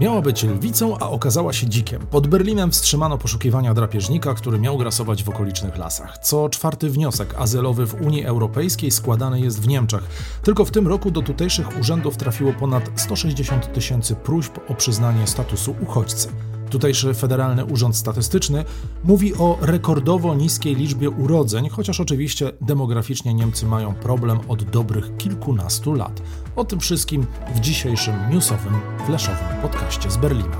Miała być lwicą, a okazała się dzikiem. Pod Berlinem wstrzymano poszukiwania drapieżnika, który miał grasować w okolicznych lasach. Co czwarty wniosek azylowy w Unii Europejskiej składany jest w Niemczech. Tylko w tym roku do tutejszych urzędów trafiło ponad 160 tysięcy próśb o przyznanie statusu uchodźcy. Tutejszy Federalny Urząd Statystyczny mówi o rekordowo niskiej liczbie urodzeń, chociaż oczywiście demograficznie Niemcy mają problem od dobrych kilkunastu lat. O tym wszystkim w dzisiejszym newsowym, flashowym podcaście z Berlina.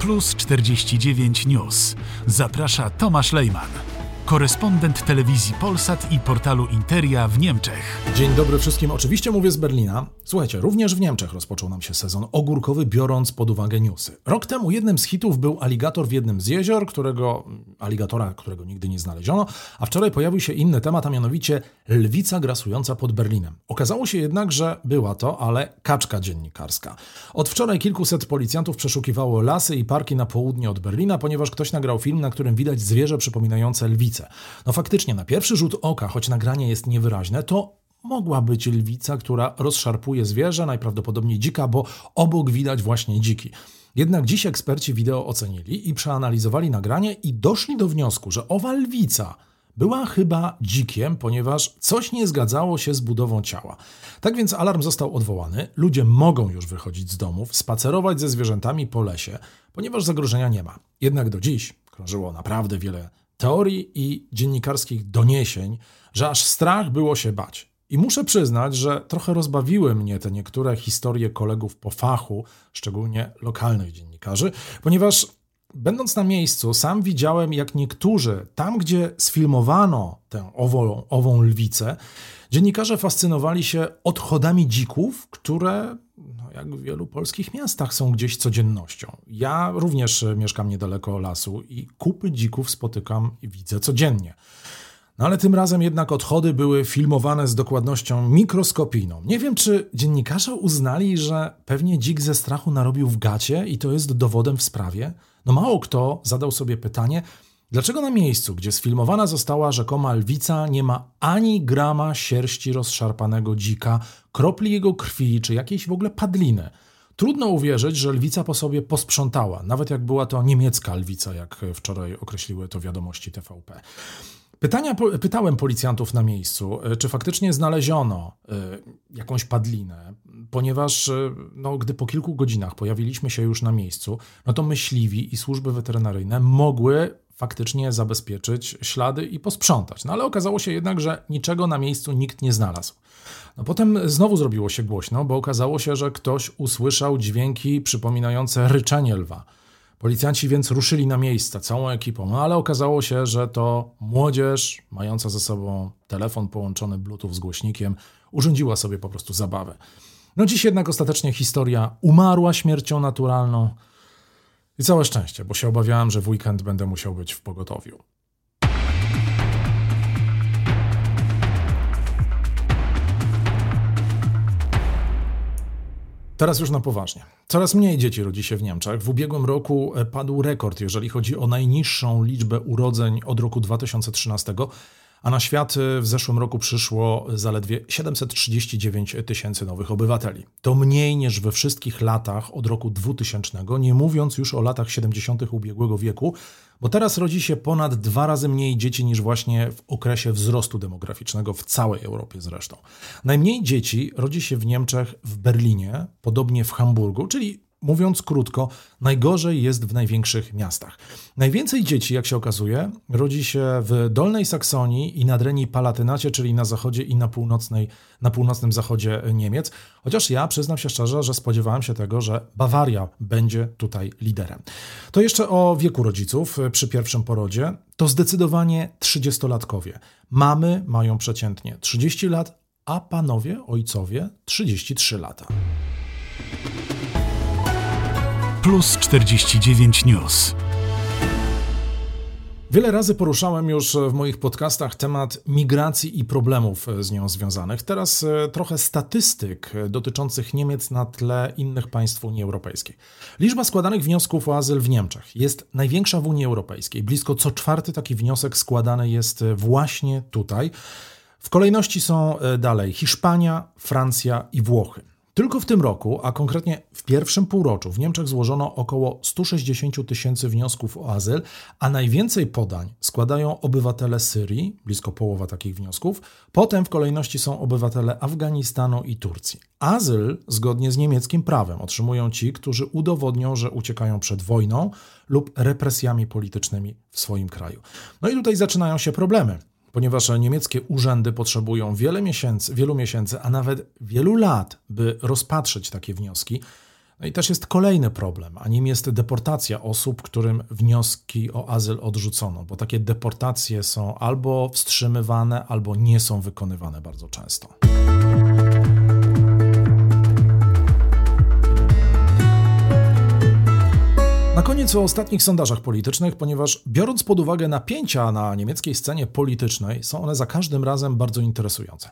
Plus 49 News. Zaprasza Tomasz Lejman korespondent telewizji Polsat i portalu Interia w Niemczech. Dzień dobry wszystkim. Oczywiście mówię z Berlina. Słuchajcie, również w Niemczech rozpoczął nam się sezon ogórkowy, biorąc pod uwagę newsy. Rok temu jednym z hitów był aligator w jednym z jezior, którego aligatora, którego nigdy nie znaleziono, a wczoraj pojawił się inny temat, a mianowicie lwica grasująca pod Berlinem. Okazało się jednak, że była to, ale kaczka dziennikarska. Od wczoraj kilkuset policjantów przeszukiwało lasy i parki na południe od Berlina, ponieważ ktoś nagrał film, na którym widać zwierzę przypominające lwicę. No faktycznie, na pierwszy rzut oka, choć nagranie jest niewyraźne, to mogła być lwica, która rozszarpuje zwierzę, najprawdopodobniej dzika, bo obok widać właśnie dziki. Jednak dziś eksperci wideo ocenili i przeanalizowali nagranie i doszli do wniosku, że owa lwica była chyba dzikiem, ponieważ coś nie zgadzało się z budową ciała. Tak więc alarm został odwołany. Ludzie mogą już wychodzić z domów, spacerować ze zwierzętami po lesie, ponieważ zagrożenia nie ma. Jednak do dziś krążyło naprawdę wiele teorii i dziennikarskich doniesień, że aż strach było się bać. I muszę przyznać, że trochę rozbawiły mnie te niektóre historie kolegów po fachu, szczególnie lokalnych dziennikarzy, ponieważ będąc na miejscu, sam widziałem, jak niektórzy, tam gdzie sfilmowano tę ową, ową lwicę, dziennikarze fascynowali się odchodami dzików, które jak w wielu polskich miastach są gdzieś codziennością. Ja również mieszkam niedaleko lasu i kupy dzików spotykam i widzę codziennie. No ale tym razem jednak odchody były filmowane z dokładnością mikroskopijną. Nie wiem, czy dziennikarze uznali, że pewnie dzik ze strachu narobił w gacie i to jest dowodem w sprawie. No mało kto zadał sobie pytanie, Dlaczego na miejscu, gdzie sfilmowana została rzekoma lwica, nie ma ani grama sierści rozszarpanego dzika, kropli jego krwi czy jakiejś w ogóle padliny? Trudno uwierzyć, że lwica po sobie posprzątała, nawet jak była to niemiecka lwica, jak wczoraj określiły to wiadomości TVP. Pytania, pytałem policjantów na miejscu, czy faktycznie znaleziono y, jakąś padlinę, ponieważ y, no, gdy po kilku godzinach pojawiliśmy się już na miejscu, no to myśliwi i służby weterynaryjne mogły faktycznie zabezpieczyć ślady i posprzątać. No ale okazało się jednak, że niczego na miejscu nikt nie znalazł. No potem znowu zrobiło się głośno, bo okazało się, że ktoś usłyszał dźwięki przypominające ryczenie lwa. Policjanci więc ruszyli na miejsce całą ekipą, no ale okazało się, że to młodzież mająca ze sobą telefon połączony Bluetooth z głośnikiem urządziła sobie po prostu zabawę. No dziś jednak ostatecznie historia umarła śmiercią naturalną. I całe szczęście, bo się obawiałem, że w weekend będę musiał być w pogotowiu. Teraz już na poważnie. Coraz mniej dzieci rodzi się w Niemczech. W ubiegłym roku e, padł rekord, jeżeli chodzi o najniższą liczbę urodzeń od roku 2013 a na świat y, w zeszłym roku przyszło zaledwie 739 tysięcy nowych obywateli. To mniej niż we wszystkich latach od roku 2000, nie mówiąc już o latach 70. ubiegłego wieku, bo teraz rodzi się ponad dwa razy mniej dzieci niż właśnie w okresie wzrostu demograficznego w całej Europie zresztą. Najmniej dzieci rodzi się w Niemczech, w Berlinie, podobnie w Hamburgu, czyli Mówiąc krótko, najgorzej jest w największych miastach. Najwięcej dzieci, jak się okazuje, rodzi się w Dolnej Saksonii i na Drenii Palatynacie, czyli na zachodzie i na, północnej, na północnym zachodzie Niemiec. Chociaż ja przyznam się szczerze, że spodziewałem się tego, że Bawaria będzie tutaj liderem. To jeszcze o wieku rodziców przy pierwszym porodzie. To zdecydowanie 30-latkowie. Mamy mają przeciętnie 30 lat, a panowie, ojcowie 33 lata. Plus 49 News. Wiele razy poruszałem już w moich podcastach temat migracji i problemów z nią związanych. Teraz e, trochę statystyk dotyczących Niemiec na tle innych państw Unii Europejskiej. Liczba składanych wniosków o azyl w Niemczech jest największa w Unii Europejskiej. Blisko co czwarty taki wniosek składany jest właśnie tutaj. W kolejności są e, dalej Hiszpania, Francja i Włochy. Tylko w tym roku, a konkretnie w pierwszym półroczu, w Niemczech złożono około 160 tysięcy wniosków o azyl, a najwięcej podań składają obywatele Syrii, blisko połowa takich wniosków, potem w kolejności są obywatele Afganistanu i Turcji. Azyl, zgodnie z niemieckim prawem, otrzymują ci, którzy udowodnią, że uciekają przed wojną lub represjami politycznymi w swoim kraju. No i tutaj zaczynają się problemy ponieważ niemieckie urzędy potrzebują wiele miesięcy, wielu miesięcy, a nawet wielu lat, by rozpatrzeć takie wnioski. No i też jest kolejny problem, a nim jest deportacja osób, którym wnioski o azyl odrzucono, bo takie deportacje są albo wstrzymywane, albo nie są wykonywane bardzo często. Koniec o ostatnich sondażach politycznych, ponieważ biorąc pod uwagę napięcia na niemieckiej scenie politycznej, są one za każdym razem bardzo interesujące.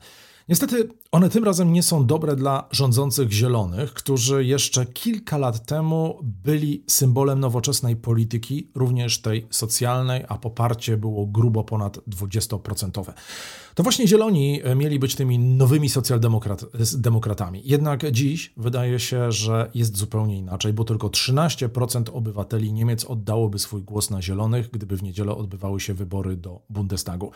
Niestety one tym razem nie są dobre dla rządzących zielonych, którzy jeszcze kilka lat temu byli symbolem nowoczesnej polityki, również tej socjalnej, a poparcie było grubo ponad 20%. To właśnie zieloni mieli być tymi nowymi socjaldemokratami. Jednak dziś wydaje się, że jest zupełnie inaczej, bo tylko 13% obywateli Niemiec oddałoby swój głos na zielonych, gdyby w niedzielę odbywały się wybory do Bundestagu.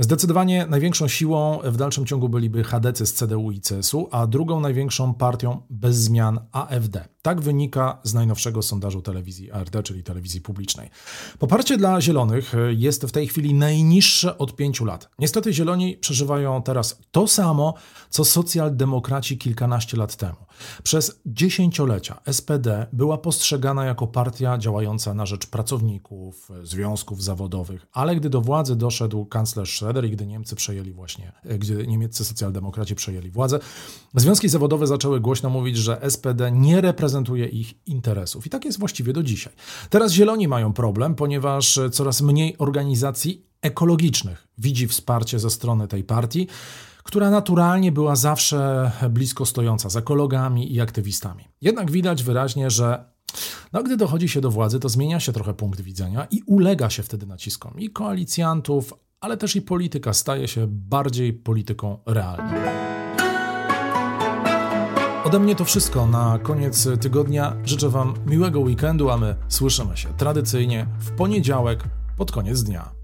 Zdecydowanie największą siłą w dalszym ciągu byliby HDC z CDU i CSU, a drugą największą partią bez zmian AfD. Tak wynika z najnowszego sondażu telewizji ARD, czyli telewizji publicznej. Poparcie dla Zielonych jest w tej chwili najniższe od pięciu lat. Niestety Zieloni przeżywają teraz to samo, co socjaldemokraci kilkanaście lat temu. Przez dziesięciolecia SPD była postrzegana jako partia działająca na rzecz pracowników, związków zawodowych, ale gdy do władzy doszedł kanclerz Schroeder i gdy Niemcy przejęli właśnie, gdy niemieccy socjaldemokraci przejęli władzę, związki zawodowe zaczęły głośno mówić, że SPD nie reprezentuje ich interesów. I tak jest właściwie do dzisiaj. Teraz Zieloni mają problem, ponieważ coraz mniej organizacji ekologicznych widzi wsparcie ze strony tej partii która naturalnie była zawsze blisko stojąca z ekologami i aktywistami. Jednak widać wyraźnie, że no, gdy dochodzi się do władzy, to zmienia się trochę punkt widzenia i ulega się wtedy naciskom i koalicjantów, ale też i polityka staje się bardziej polityką realną. Ode mnie to wszystko na koniec tygodnia. Życzę Wam miłego weekendu, a my słyszymy się tradycyjnie w poniedziałek pod koniec dnia.